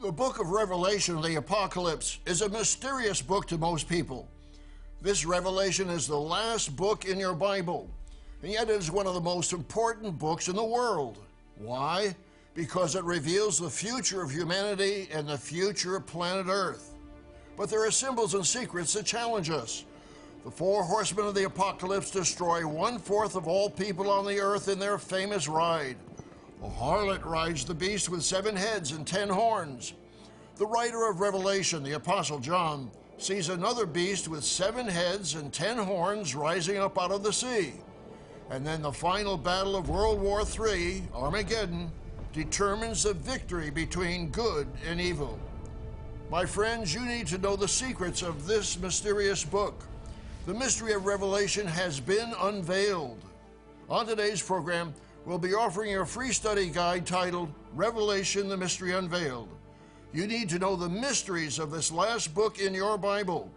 The book of Revelation, the Apocalypse, is a mysterious book to most people. This revelation is the last book in your Bible, and yet it is one of the most important books in the world. Why? Because it reveals the future of humanity and the future of planet Earth. But there are symbols and secrets that challenge us. The four horsemen of the apocalypse destroy one fourth of all people on the earth in their famous ride. A harlot rides the beast with seven heads and ten horns. The writer of Revelation, the Apostle John, sees another beast with seven heads and ten horns rising up out of the sea. And then the final battle of World War III, Armageddon, determines the victory between good and evil. My friends, you need to know the secrets of this mysterious book. The mystery of Revelation has been unveiled. On today's program, we'll be offering a free study guide titled Revelation the Mystery Unveiled. You need to know the mysteries of this last book in your Bible.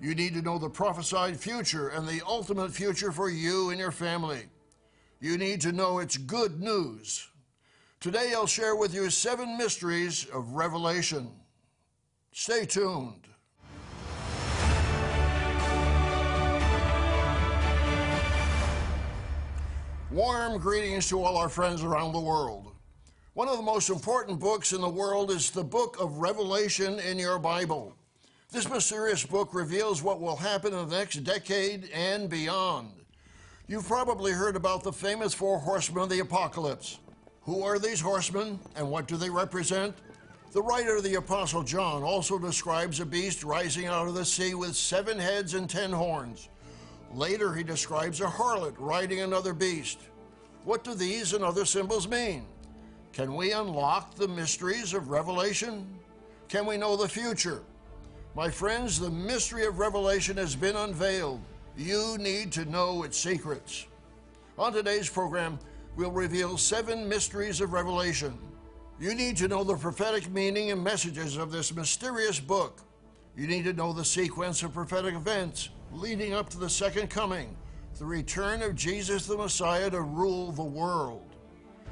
You need to know the prophesied future and the ultimate future for you and your family. You need to know its good news. Today I'll share with you seven mysteries of Revelation. Stay tuned. Warm greetings to all our friends around the world. One of the most important books in the world is the book of Revelation in your Bible. This mysterious book reveals what will happen in the next decade and beyond. You've probably heard about the famous four horsemen of the apocalypse. Who are these horsemen and what do they represent? The writer of the Apostle John also describes a beast rising out of the sea with seven heads and ten horns. Later, he describes a harlot riding another beast. What do these and other symbols mean? Can we unlock the mysteries of Revelation? Can we know the future? My friends, the mystery of Revelation has been unveiled. You need to know its secrets. On today's program, we'll reveal seven mysteries of Revelation. You need to know the prophetic meaning and messages of this mysterious book. You need to know the sequence of prophetic events leading up to the second coming, the return of Jesus the Messiah to rule the world.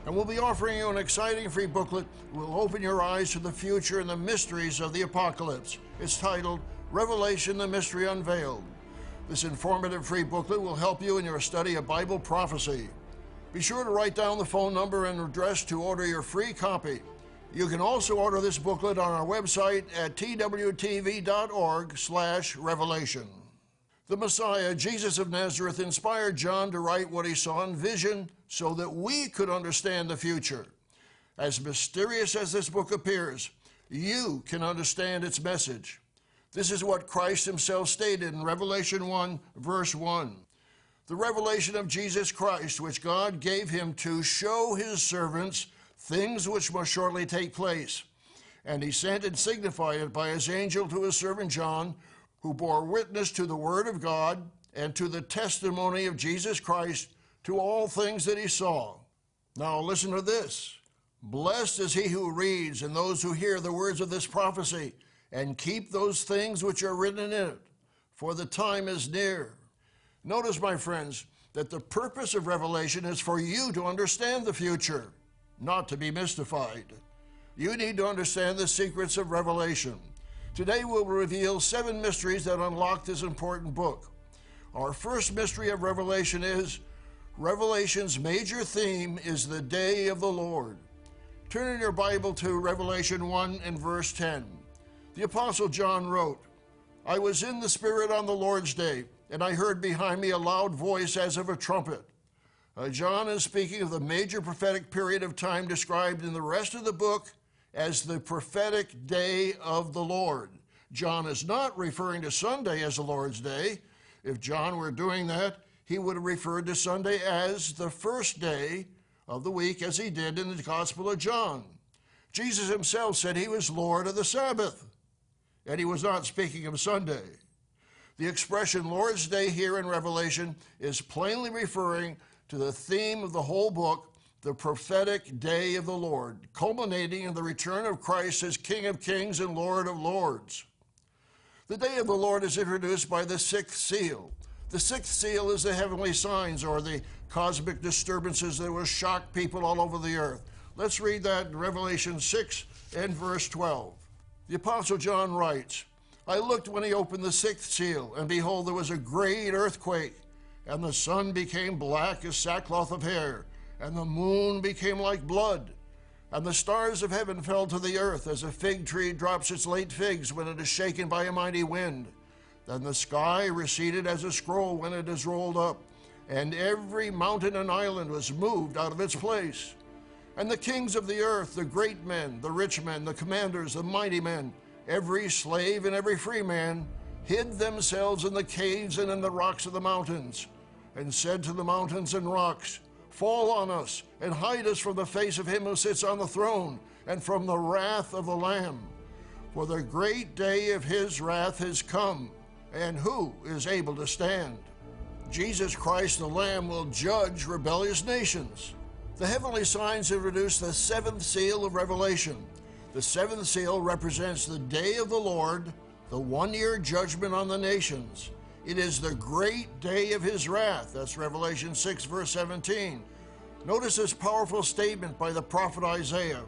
And we'll be offering you an exciting free booklet that will open your eyes to the future and the mysteries of the apocalypse. It's titled Revelation the Mystery Unveiled. This informative free booklet will help you in your study of Bible prophecy. Be sure to write down the phone number and address to order your free copy. You can also order this booklet on our website at twtv.org/revelation. The Messiah, Jesus of Nazareth, inspired John to write what he saw in vision so that we could understand the future. As mysterious as this book appears, you can understand its message. This is what Christ himself stated in Revelation 1, verse 1. The revelation of Jesus Christ, which God gave him to show his servants things which must shortly take place. And he sent and signified it by his angel to his servant John, who bore witness to the word of God and to the testimony of Jesus Christ to all things that he saw. Now listen to this. Blessed is he who reads and those who hear the words of this prophecy and keep those things which are written in it, for the time is near. Notice, my friends, that the purpose of Revelation is for you to understand the future, not to be mystified. You need to understand the secrets of Revelation. Today we'll reveal seven mysteries that unlock this important book. Our first mystery of Revelation is Revelation's major theme is the day of the Lord. Turn in your Bible to Revelation 1 and verse 10. The Apostle John wrote, I was in the Spirit on the Lord's day, and I heard behind me a loud voice as of a trumpet. Uh, John is speaking of the major prophetic period of time described in the rest of the book as the prophetic day of the Lord. John is not referring to Sunday as the Lord's day. If John were doing that, he would have referred to Sunday as the first day of the week, as he did in the Gospel of John. Jesus himself said he was Lord of the Sabbath, and he was not speaking of Sunday. The expression Lord's Day here in Revelation is plainly referring to the theme of the whole book, the prophetic day of the Lord, culminating in the return of Christ as King of Kings and Lord of Lords. The day of the Lord is introduced by the sixth seal. The sixth seal is the heavenly signs or the cosmic disturbances that will shock people all over the earth. Let's read that in Revelation 6 and verse 12. The Apostle John writes, I looked when he opened the sixth seal, and behold, there was a great earthquake, and the sun became black as sackcloth of hair, and the moon became like blood, and the stars of heaven fell to the earth, as a fig tree drops its late figs when it is shaken by a mighty wind. Then the sky receded as a scroll when it is rolled up, and every mountain and island was moved out of its place. And the kings of the earth, the great men, the rich men, the commanders, the mighty men, every slave and every free man, hid themselves in the caves and in the rocks of the mountains, and said to the mountains and rocks, Fall on us, and hide us from the face of him who sits on the throne, and from the wrath of the Lamb. For the great day of his wrath has come, and who is able to stand? Jesus Christ the Lamb will judge rebellious nations. The heavenly signs introduce the seventh seal of Revelation. The seventh seal represents the day of the Lord, the one year judgment on the nations. It is the great day of his wrath. That's Revelation 6, verse 17. Notice this powerful statement by the prophet Isaiah.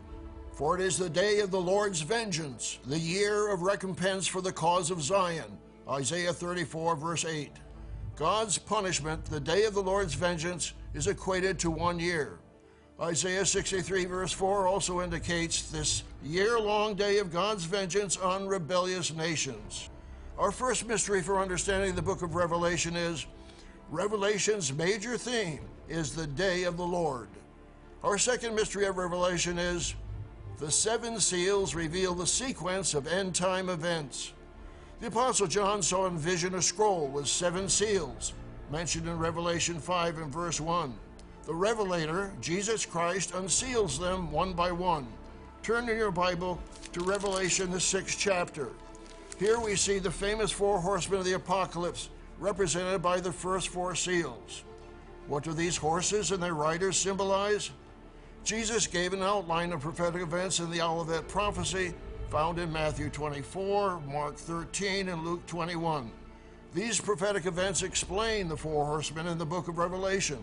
For it is the day of the Lord's vengeance, the year of recompense for the cause of Zion. Isaiah 34, verse 8. God's punishment, the day of the Lord's vengeance, is equated to one year. Isaiah 63, verse 4 also indicates this year long day of God's vengeance on rebellious nations. Our first mystery for understanding the book of Revelation is Revelation's major theme is the day of the Lord. Our second mystery of Revelation is the seven seals reveal the sequence of end time events. The Apostle John saw in vision a scroll with seven seals, mentioned in Revelation 5 and verse 1. The Revelator, Jesus Christ, unseals them one by one. Turn in your Bible to Revelation, the sixth chapter. Here we see the famous four horsemen of the apocalypse, represented by the first four seals. What do these horses and their riders symbolize? Jesus gave an outline of prophetic events in the Olivet prophecy found in Matthew 24, Mark 13, and Luke 21. These prophetic events explain the four horsemen in the book of Revelation.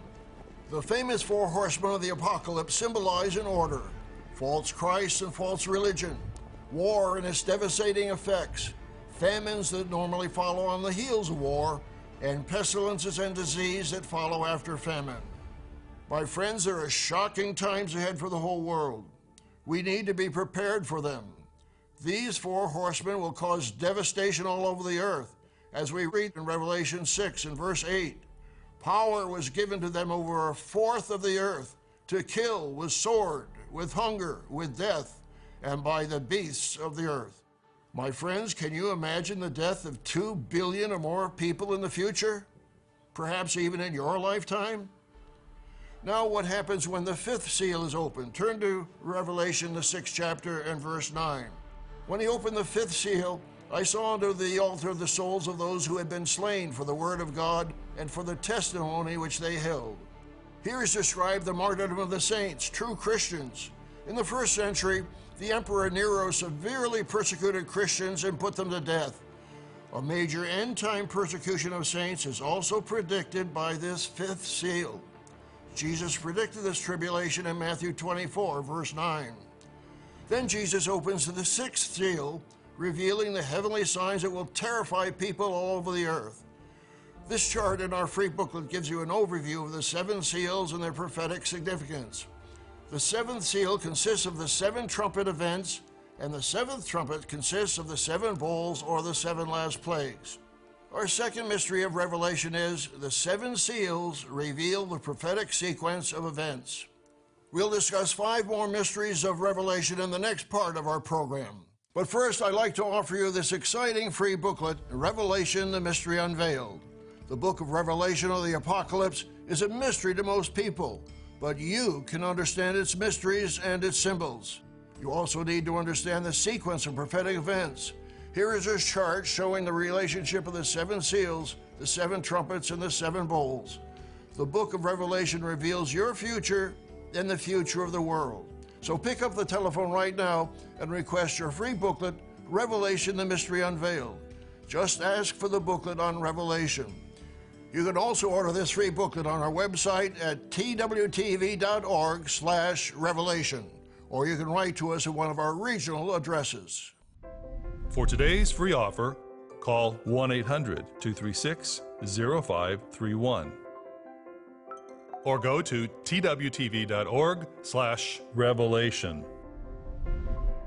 The famous four horsemen of the apocalypse symbolize an order false Christ and false religion, war and its devastating effects, famines that normally follow on the heels of war, and pestilences and disease that follow after famine. My friends, there are shocking times ahead for the whole world. We need to be prepared for them. These four horsemen will cause devastation all over the earth, as we read in Revelation 6 and verse 8. Power was given to them over a fourth of the earth to kill with sword, with hunger, with death, and by the beasts of the earth. My friends, can you imagine the death of two billion or more people in the future? Perhaps even in your lifetime? Now, what happens when the fifth seal is opened? Turn to Revelation, the sixth chapter, and verse 9. When he opened the fifth seal, I saw under the altar the souls of those who had been slain for the word of God and for the testimony which they held. Here is described the martyrdom of the saints, true Christians. In the first century, the Emperor Nero severely persecuted Christians and put them to death. A major end time persecution of saints is also predicted by this fifth seal. Jesus predicted this tribulation in Matthew 24, verse 9. Then Jesus opens the sixth seal, revealing the heavenly signs that will terrify people all over the earth. This chart in our free booklet gives you an overview of the seven seals and their prophetic significance. The seventh seal consists of the seven trumpet events, and the seventh trumpet consists of the seven bowls or the seven last plagues. Our second mystery of Revelation is the seven seals reveal the prophetic sequence of events. We'll discuss five more mysteries of Revelation in the next part of our program. But first, I'd like to offer you this exciting free booklet, Revelation the Mystery Unveiled. The book of Revelation or the Apocalypse is a mystery to most people, but you can understand its mysteries and its symbols. You also need to understand the sequence of prophetic events. Here is a chart showing the relationship of the seven seals, the seven trumpets, and the seven bowls. The book of Revelation reveals your future and the future of the world. So pick up the telephone right now and request your free booklet, Revelation the Mystery Unveiled. Just ask for the booklet on Revelation. You can also order this free booklet on our website at twtv.org slash revelation or you can write to us at one of our regional addresses. For today's free offer, call 1 800 236 0531 or go to twtv.org/revelation.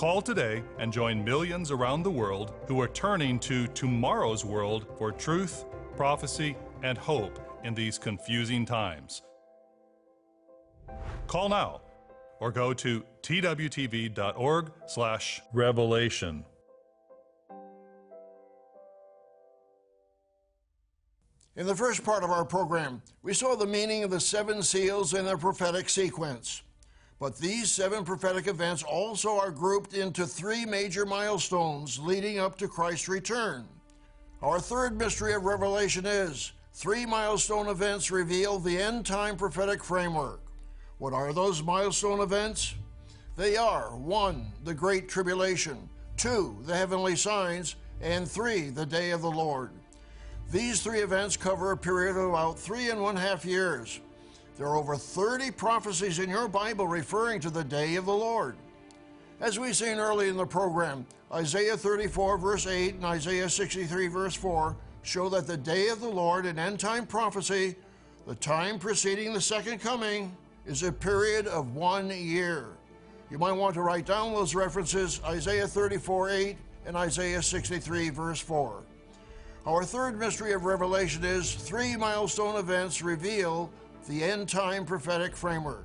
Call today and join millions around the world who are turning to tomorrow's world for truth, prophecy, and hope in these confusing times. Call now or go to twtv.org/revelation. In the first part of our program, we saw the meaning of the seven seals in their prophetic sequence. But these seven prophetic events also are grouped into three major milestones leading up to Christ's return. Our third mystery of Revelation is three milestone events reveal the end time prophetic framework. What are those milestone events? They are 1. The Great Tribulation, 2. The heavenly signs, and 3. The day of the Lord. These three events cover a period of about three and one half years. There are over 30 prophecies in your Bible referring to the day of the Lord. As we've seen early in the program, Isaiah 34, verse 8, and Isaiah 63, verse 4 show that the day of the Lord in end time prophecy, the time preceding the second coming, is a period of one year. You might want to write down those references Isaiah 34, 8, and Isaiah 63, verse 4. Our third mystery of Revelation is three milestone events reveal the end time prophetic framework.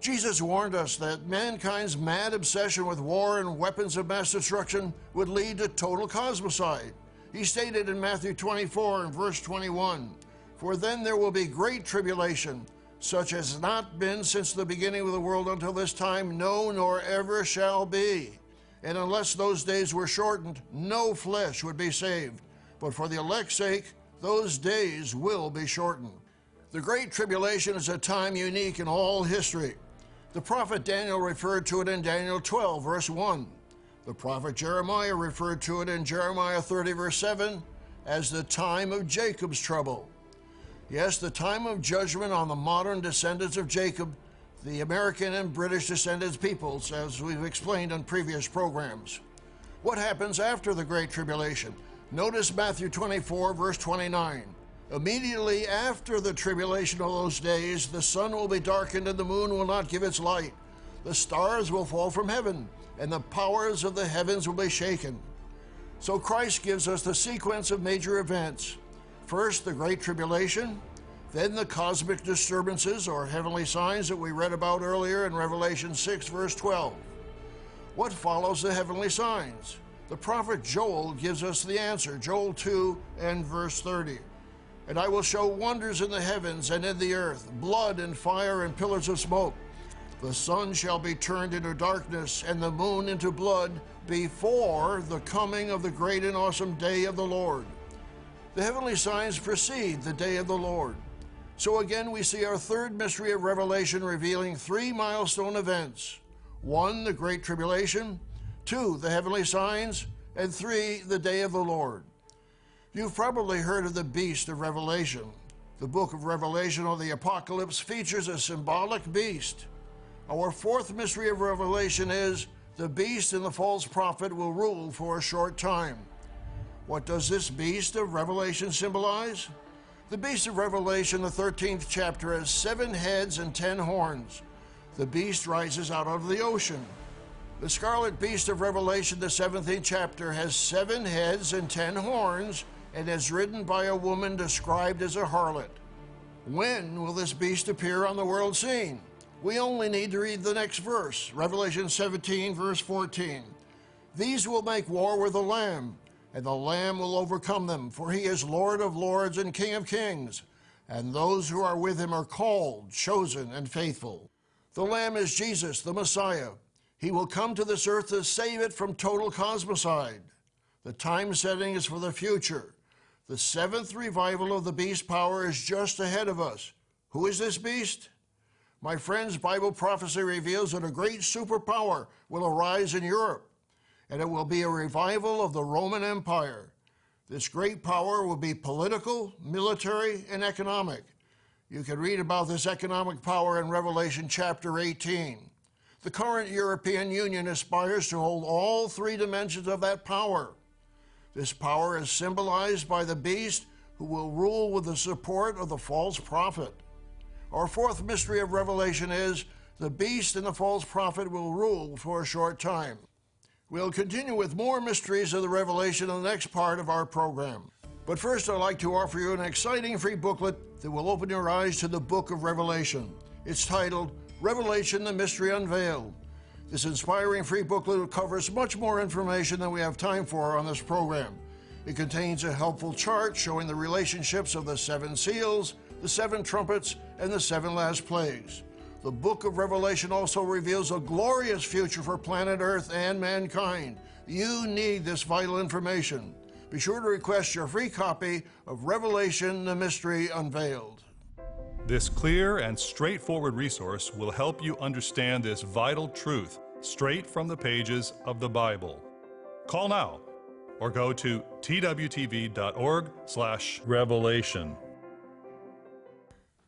Jesus warned us that mankind's mad obsession with war and weapons of mass destruction would lead to total cosmocide. He stated in Matthew 24 and verse 21 For then there will be great tribulation, such as has not been since the beginning of the world until this time, no, nor ever shall be. And unless those days were shortened, no flesh would be saved. But for the elect's sake, those days will be shortened. The Great Tribulation is a time unique in all history. The prophet Daniel referred to it in Daniel 12, verse 1. The prophet Jeremiah referred to it in Jeremiah 30, verse 7, as the time of Jacob's trouble. Yes, the time of judgment on the modern descendants of Jacob, the American and British descendants peoples, as we've explained on previous programs. What happens after the Great Tribulation? Notice Matthew 24, verse 29. Immediately after the tribulation of those days, the sun will be darkened and the moon will not give its light. The stars will fall from heaven, and the powers of the heavens will be shaken. So Christ gives us the sequence of major events. First, the Great Tribulation, then the cosmic disturbances or heavenly signs that we read about earlier in Revelation 6, verse 12. What follows the heavenly signs? The prophet Joel gives us the answer, Joel 2 and verse 30. And I will show wonders in the heavens and in the earth, blood and fire and pillars of smoke. The sun shall be turned into darkness and the moon into blood before the coming of the great and awesome day of the Lord. The heavenly signs precede the day of the Lord. So again, we see our third mystery of Revelation revealing three milestone events one, the Great Tribulation, two, the heavenly signs, and three, the day of the Lord. You've probably heard of the beast of Revelation. The book of Revelation or the Apocalypse features a symbolic beast. Our fourth mystery of Revelation is the beast and the false prophet will rule for a short time. What does this beast of Revelation symbolize? The beast of Revelation, the 13th chapter, has seven heads and ten horns. The beast rises out of the ocean. The scarlet beast of Revelation, the 17th chapter, has seven heads and ten horns and is ridden by a woman described as a harlot. When will this beast appear on the world scene? We only need to read the next verse, Revelation 17, verse 14. These will make war with the Lamb, and the Lamb will overcome them, for he is Lord of lords and King of kings, and those who are with him are called, chosen, and faithful. The Lamb is Jesus, the Messiah. He will come to this earth to save it from total cosmocide. The time setting is for the future. The seventh revival of the beast power is just ahead of us. Who is this beast? My friends, Bible prophecy reveals that a great superpower will arise in Europe, and it will be a revival of the Roman Empire. This great power will be political, military, and economic. You can read about this economic power in Revelation chapter 18. The current European Union aspires to hold all three dimensions of that power. This power is symbolized by the beast who will rule with the support of the false prophet. Our fourth mystery of Revelation is the beast and the false prophet will rule for a short time. We'll continue with more mysteries of the Revelation in the next part of our program. But first, I'd like to offer you an exciting free booklet that will open your eyes to the book of Revelation. It's titled Revelation the Mystery Unveiled. This inspiring free booklet covers much more information than we have time for on this program. It contains a helpful chart showing the relationships of the seven seals, the seven trumpets, and the seven last plagues. The book of Revelation also reveals a glorious future for planet Earth and mankind. You need this vital information. Be sure to request your free copy of Revelation the Mystery Unveiled. This clear and straightforward resource will help you understand this vital truth straight from the pages of the Bible. Call now or go to twtv.org/revelation.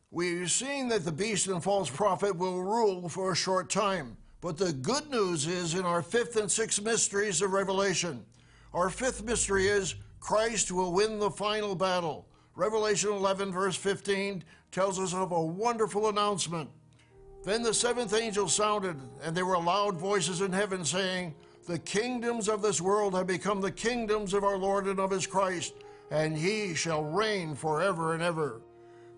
We've seen that the beast and false prophet will rule for a short time. But the good news is in our fifth and sixth mysteries of Revelation. Our fifth mystery is Christ will win the final battle. Revelation 11, verse 15, tells us of a wonderful announcement. Then the seventh angel sounded, and there were loud voices in heaven saying, The kingdoms of this world have become the kingdoms of our Lord and of his Christ, and he shall reign forever and ever.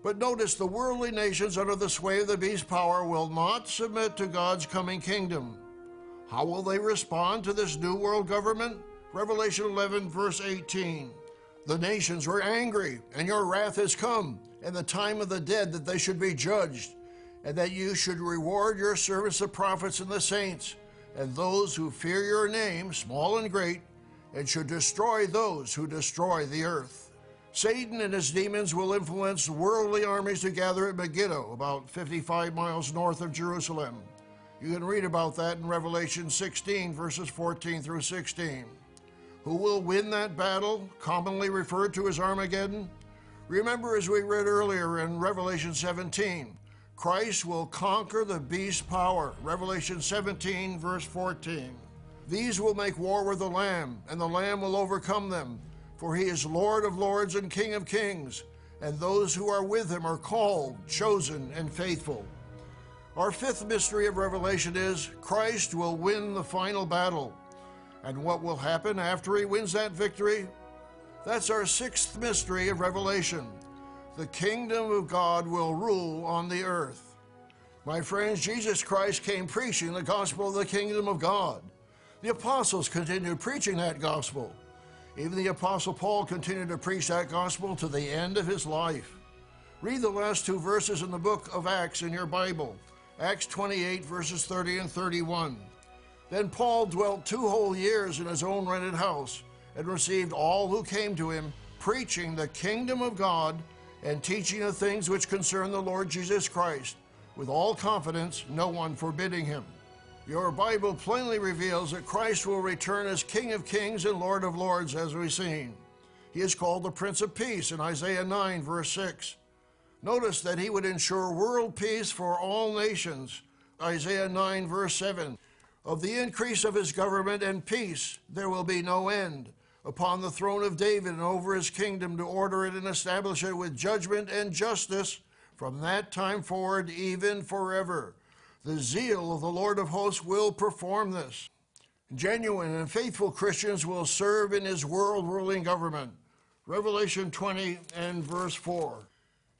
But notice the worldly nations under the sway of the beast power will not submit to God's coming kingdom. How will they respond to this new world government? Revelation 11, verse 18. The nations were angry, and your wrath has come, and the time of the dead that they should be judged, and that you should reward your servants, the prophets and the saints, and those who fear your name, small and great, and should destroy those who destroy the earth. Satan and his demons will influence worldly armies to gather at Megiddo, about 55 miles north of Jerusalem. You can read about that in Revelation 16, verses 14 through 16. Who will win that battle, commonly referred to as Armageddon? Remember, as we read earlier in Revelation 17, Christ will conquer the beast's power. Revelation 17, verse 14. These will make war with the Lamb, and the Lamb will overcome them, for he is Lord of lords and King of kings, and those who are with him are called, chosen, and faithful. Our fifth mystery of Revelation is Christ will win the final battle. And what will happen after he wins that victory? That's our sixth mystery of Revelation. The kingdom of God will rule on the earth. My friends, Jesus Christ came preaching the gospel of the kingdom of God. The apostles continued preaching that gospel. Even the apostle Paul continued to preach that gospel to the end of his life. Read the last two verses in the book of Acts in your Bible Acts 28, verses 30 and 31. Then Paul dwelt two whole years in his own rented house and received all who came to him, preaching the kingdom of God and teaching the things which concern the Lord Jesus Christ, with all confidence, no one forbidding him. Your Bible plainly reveals that Christ will return as King of kings and Lord of lords, as we've seen. He is called the Prince of Peace in Isaiah 9, verse 6. Notice that he would ensure world peace for all nations, Isaiah 9, verse 7. Of the increase of his government and peace there will be no end upon the throne of David and over his kingdom to order it and establish it with judgment and justice from that time forward, even forever. The zeal of the Lord of hosts will perform this. Genuine and faithful Christians will serve in his world ruling government. Revelation 20 and verse 4.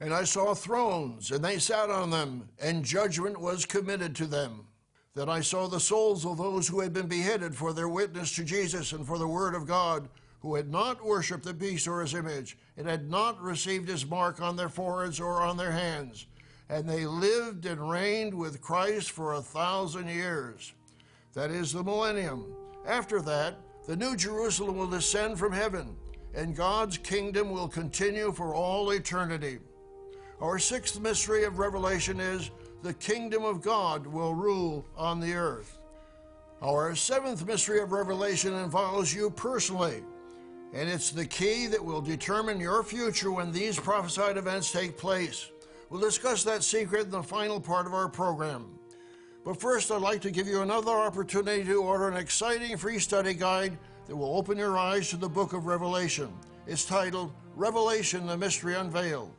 And I saw thrones, and they sat on them, and judgment was committed to them. Then I saw the souls of those who had been beheaded for their witness to Jesus and for the word of God, who had not worshipped the beast or his image, and had not received his mark on their foreheads or on their hands. And they lived and reigned with Christ for a thousand years. That is the millennium. After that, The New Jerusalem will descend from heaven, and God's kingdom will continue for all eternity. Our sixth mystery of Revelation is the kingdom of God will rule on the earth. Our seventh mystery of Revelation involves you personally, and it's the key that will determine your future when these prophesied events take place. We'll discuss that secret in the final part of our program. But first, I'd like to give you another opportunity to order an exciting free study guide that will open your eyes to the book of Revelation. It's titled Revelation the Mystery Unveiled.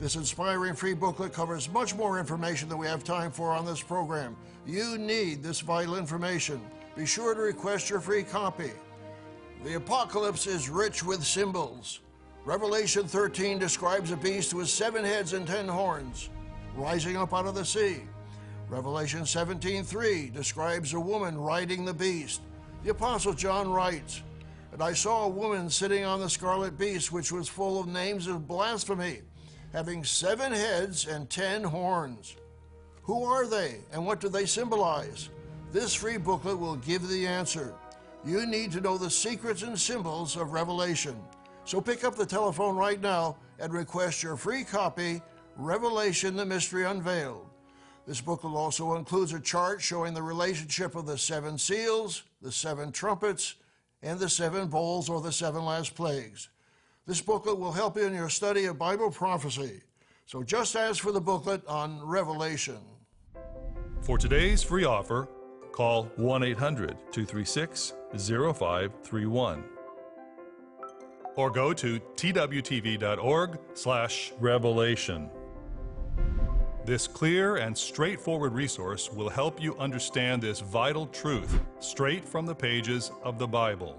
This inspiring free booklet covers much more information than we have time for on this program. You need this vital information. Be sure to request your free copy. The apocalypse is rich with symbols. Revelation 13 describes a beast with seven heads and ten horns rising up out of the sea. Revelation 17:3 describes a woman riding the beast. The apostle John writes, "And I saw a woman sitting on the scarlet beast which was full of names of blasphemy, having seven heads and ten horns." Who are they and what do they symbolize? This free booklet will give the answer. You need to know the secrets and symbols of Revelation. So pick up the telephone right now and request your free copy, Revelation the Mystery Unveiled. This booklet also includes a chart showing the relationship of the seven seals, the seven trumpets, and the seven bowls or the seven last plagues. This booklet will help you in your study of Bible prophecy. So just ask for the booklet on Revelation. For today's free offer, call 1 800 236 0531 or go to twtv.org/revelation. This clear and straightforward resource will help you understand this vital truth straight from the pages of the Bible.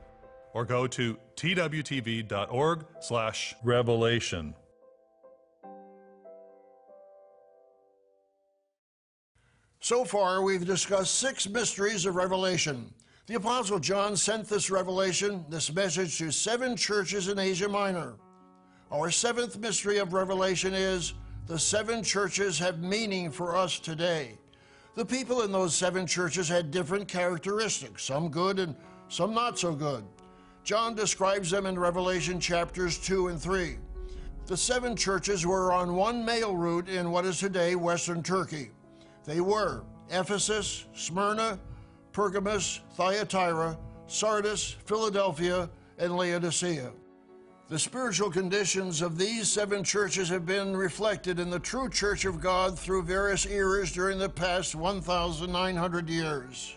or go to twtv.org/revelation. So far, we've discussed six mysteries of Revelation. The Apostle John sent this revelation, this message, to seven churches in Asia Minor. Our seventh mystery of Revelation is the seven churches have meaning for us today. The people in those seven churches had different characteristics, some good and some not so good. John describes them in Revelation chapters 2 and 3. The seven churches were on one mail route in what is today Western Turkey. They were Ephesus, Smyrna, Pergamus, Thyatira, Sardis, Philadelphia, and Laodicea. The spiritual conditions of these seven churches have been reflected in the true Church of God through various eras during the past 1,900 years.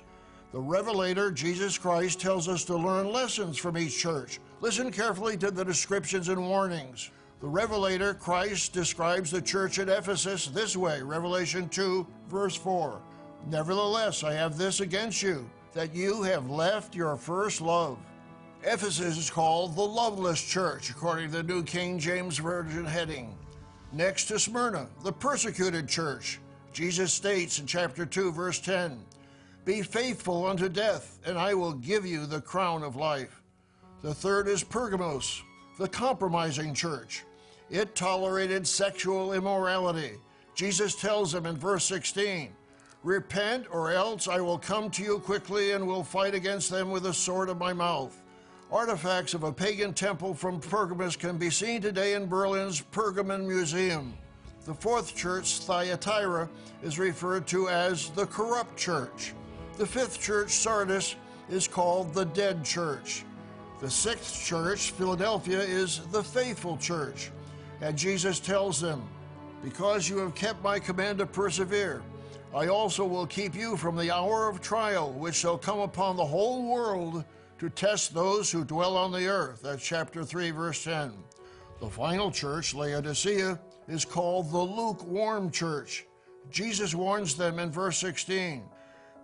The Revelator, Jesus Christ, tells us to learn lessons from each church. Listen carefully to the descriptions and warnings. The Revelator, Christ, describes the church at Ephesus this way Revelation 2, verse 4. Nevertheless, I have this against you, that you have left your first love. Ephesus is called the loveless church, according to the New King James Version heading. Next to Smyrna, the persecuted church. Jesus states in chapter 2, verse 10 Be faithful unto death, and I will give you the crown of life. The third is Pergamos, the compromising church. It tolerated sexual immorality. Jesus tells them in verse 16 Repent, or else I will come to you quickly and will fight against them with the sword of my mouth. Artifacts of a pagan temple from Pergamus can be seen today in Berlin's Pergamon Museum. The fourth church, Thyatira, is referred to as the corrupt church. The fifth church, Sardis, is called the dead church. The sixth church, Philadelphia, is the faithful church. And Jesus tells them, Because you have kept my command to persevere, I also will keep you from the hour of trial, which shall come upon the whole world to test those who dwell on the earth. That's chapter 3, verse 10. The final church, Laodicea, is called the lukewarm church. Jesus warns them in verse 16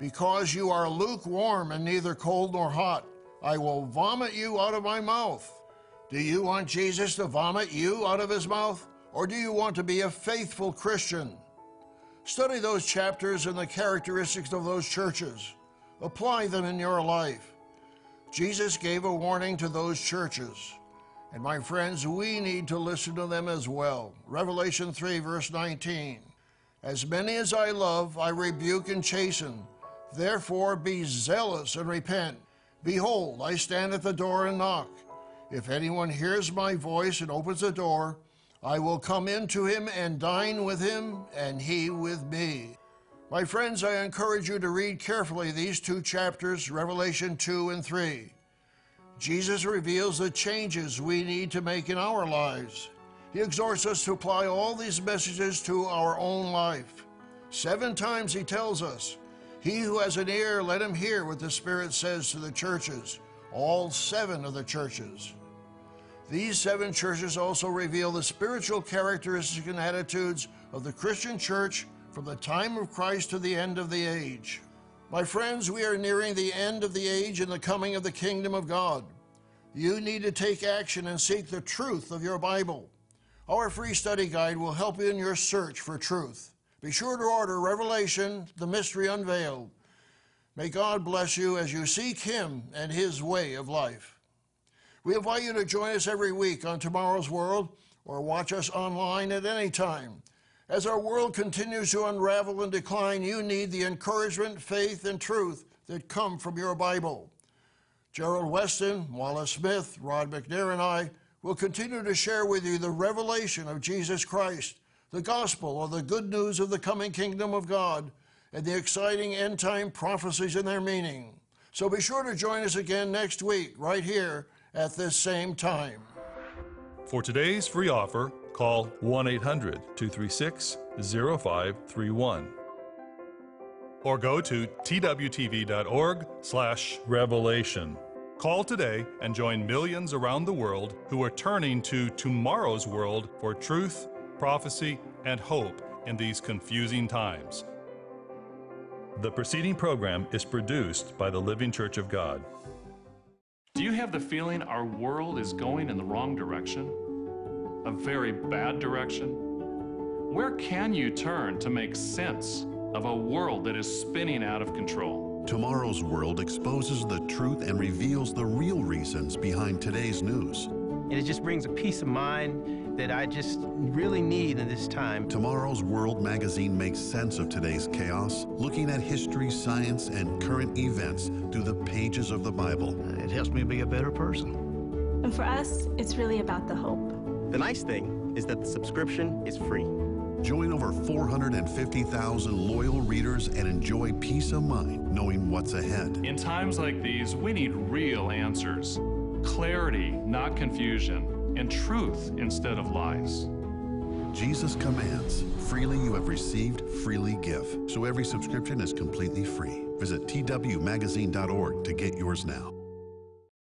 Because you are lukewarm and neither cold nor hot, I will vomit you out of my mouth. Do you want Jesus to vomit you out of his mouth? Or do you want to be a faithful Christian? Study those chapters and the characteristics of those churches. Apply them in your life. Jesus gave a warning to those churches. And my friends, we need to listen to them as well. Revelation 3, verse 19. As many as I love, I rebuke and chasten. Therefore be zealous and repent. Behold, I stand at the door and knock. If anyone hears my voice and opens the door, I will come in to him and dine with him, and he with me. My friends, I encourage you to read carefully these two chapters, Revelation 2 and 3. Jesus reveals the changes we need to make in our lives. He exhorts us to apply all these messages to our own life. Seven times he tells us, He who has an ear, let him hear what the Spirit says to the churches, all seven of the churches. These seven churches also reveal the spiritual characteristics and attitudes of the Christian church from the time of Christ to the end of the age. My friends, we are nearing the end of the age and the coming of the kingdom of God. You need to take action and seek the truth of your Bible. Our free study guide will help you in your search for truth. Be sure to order Revelation, the Mystery Unveiled. May God bless you as you seek Him and His way of life. We invite you to join us every week on Tomorrow's World or watch us online at any time. As our world continues to unravel and decline, you need the encouragement, faith, and truth that come from your Bible. Gerald Weston, Wallace Smith, Rod McNair, and I will continue to share with you the revelation of Jesus Christ, the gospel or the good news of the coming kingdom of God, and the exciting end time prophecies and their meaning. So be sure to join us again next week, right here at this same time. For today's free offer, call 1 800 236 0531 or go to twtv.org slash revelation. Call today and join millions around the world who are turning to tomorrow's world for truth, prophecy, and hope in these confusing times. The preceding program is produced by the Living Church of God. Do you have the feeling our world is going in the wrong direction? A very bad direction? Where can you turn to make sense of a world that is spinning out of control? Tomorrow's World exposes the truth and reveals the real reasons behind today's news. And it just brings a peace of mind that I just really need in this time. Tomorrow's World magazine makes sense of today's chaos, looking at history, science, and current events through the pages of the Bible. It helps me be a better person. And for us, it's really about the hope. The nice thing is that the subscription is free. Join over 450,000 loyal readers and enjoy peace of mind knowing what's ahead. In times like these, we need real answers clarity, not confusion, and truth instead of lies. Jesus commands, freely you have received, freely give. So every subscription is completely free. Visit twmagazine.org to get yours now.